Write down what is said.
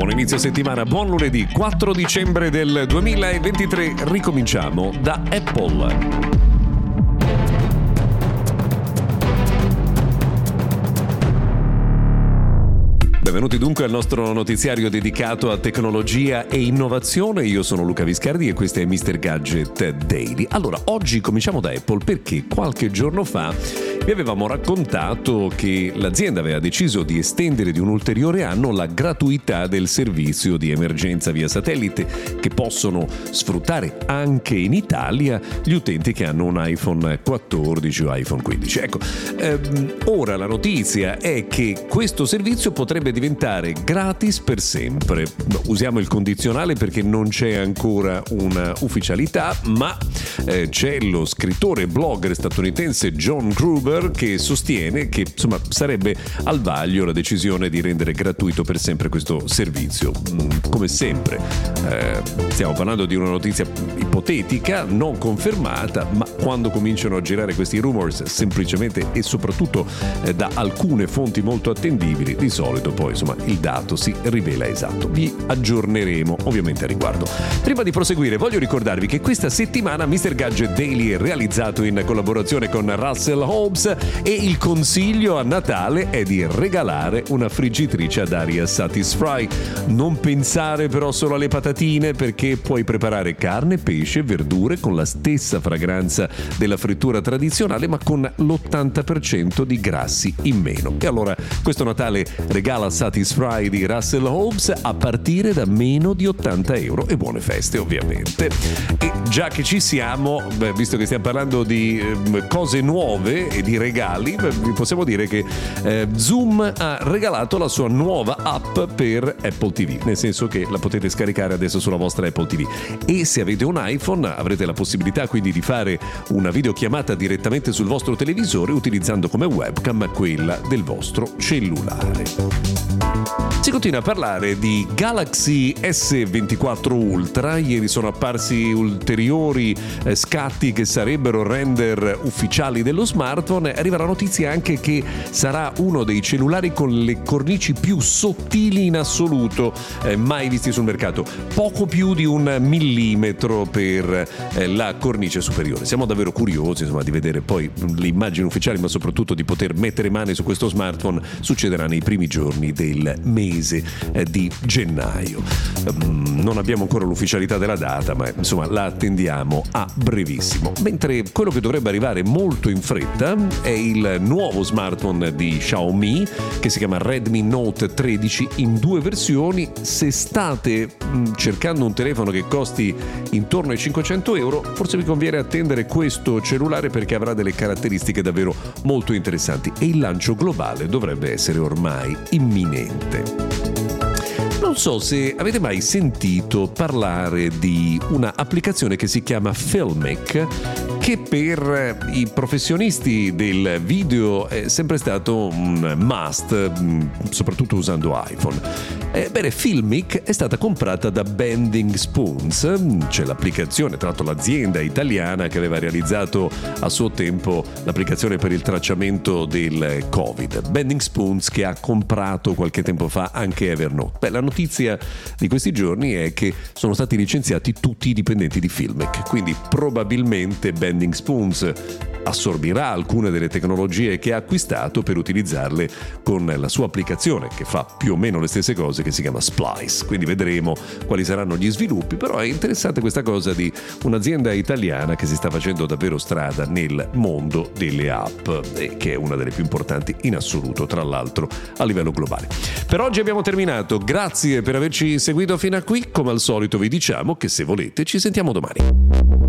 Buon inizio settimana, buon lunedì 4 dicembre del 2023. Ricominciamo da Apple. Benvenuti dunque al nostro notiziario dedicato a tecnologia e innovazione. Io sono Luca Viscardi e questo è Mr. Gadget Daily. Allora, oggi cominciamo da Apple perché qualche giorno fa vi avevamo raccontato che l'azienda aveva deciso di estendere di un ulteriore anno la gratuità del servizio di emergenza via satellite che possono sfruttare anche in Italia gli utenti che hanno un iPhone 14 o iPhone 15. Ecco, ehm, ora la notizia è che questo servizio potrebbe diventare gratis per sempre. Usiamo il condizionale perché non c'è ancora una ufficialità, ma eh, c'è lo scrittore e blogger statunitense John Gruber che sostiene che insomma, sarebbe al vaglio la decisione di rendere gratuito per sempre questo servizio. Mm, come sempre, eh, stiamo parlando di una notizia ipotetica, non confermata, ma quando cominciano a girare questi rumors semplicemente e soprattutto eh, da alcune fonti molto attendibili, di solito poi insomma il dato si rivela esatto. Vi aggiorneremo ovviamente a riguardo. Prima di proseguire voglio ricordarvi che questa settimana Mr. Gadget Daily è realizzato in collaborazione con Russell Hobbs e il consiglio a Natale è di regalare una friggitrice ad aria Satisfry. Non pensare però solo alle patatine perché puoi preparare carne, pesce, verdure con la stessa fragranza della frittura tradizionale ma con l'80% di grassi in meno. E allora questo Natale regala Satisfy di Russell Hobbs a partire da meno di 80 euro e buone feste ovviamente. E già che ci siamo, beh, visto che stiamo parlando di eh, cose nuove e di regali, beh, vi possiamo dire che eh, Zoom ha regalato la sua nuova app per Apple TV, nel senso che la potete scaricare adesso sulla vostra Apple TV e se avete un iPhone avrete la possibilità quindi di fare una videochiamata direttamente sul vostro televisore utilizzando come webcam quella del vostro cellulare. Si continua a parlare di Galaxy S24 Ultra, ieri sono apparsi ulteriori eh, scatti che sarebbero render ufficiali dello smartphone, arriva la notizia anche che sarà uno dei cellulari con le cornici più sottili in assoluto eh, mai visti sul mercato, poco più di un millimetro per eh, la cornice superiore. Siamo davvero curiosi insomma, di vedere poi le immagini ufficiali, ma soprattutto di poter mettere mani su questo smartphone, succederà nei primi giorni del mese eh, di gennaio. Um, non abbiamo ancora l'ufficialità della data, ma insomma la attendiamo a brevissimo. Mentre quello che dovrebbe arrivare molto in fretta è il nuovo smartphone di Xiaomi che si chiama Redmi Note 13 in due versioni. Se state um, cercando un telefono che costi intorno ai 500 euro, forse vi conviene attendere questo cellulare perché avrà delle caratteristiche davvero molto interessanti e il lancio globale dovrebbe essere ormai imminente. Non so se avete mai sentito parlare di un'applicazione che si chiama Filmic che per i professionisti del video è sempre stato un must, mm, soprattutto usando iPhone. Ebbene, Filmic è stata comprata da Bending Spoons, c'è l'applicazione, tra l'altro l'azienda italiana che aveva realizzato a suo tempo l'applicazione per il tracciamento del Covid. Bending Spoons che ha comprato qualche tempo fa anche Evernote. Beh, la notizia di questi giorni è che sono stati licenziati tutti i dipendenti di Filmic, quindi probabilmente Bending Spoons assorbirà alcune delle tecnologie che ha acquistato per utilizzarle con la sua applicazione che fa più o meno le stesse cose che si chiama Splice. Quindi vedremo quali saranno gli sviluppi, però è interessante questa cosa di un'azienda italiana che si sta facendo davvero strada nel mondo delle app e che è una delle più importanti in assoluto, tra l'altro a livello globale. Per oggi abbiamo terminato, grazie per averci seguito fino a qui, come al solito vi diciamo che se volete ci sentiamo domani.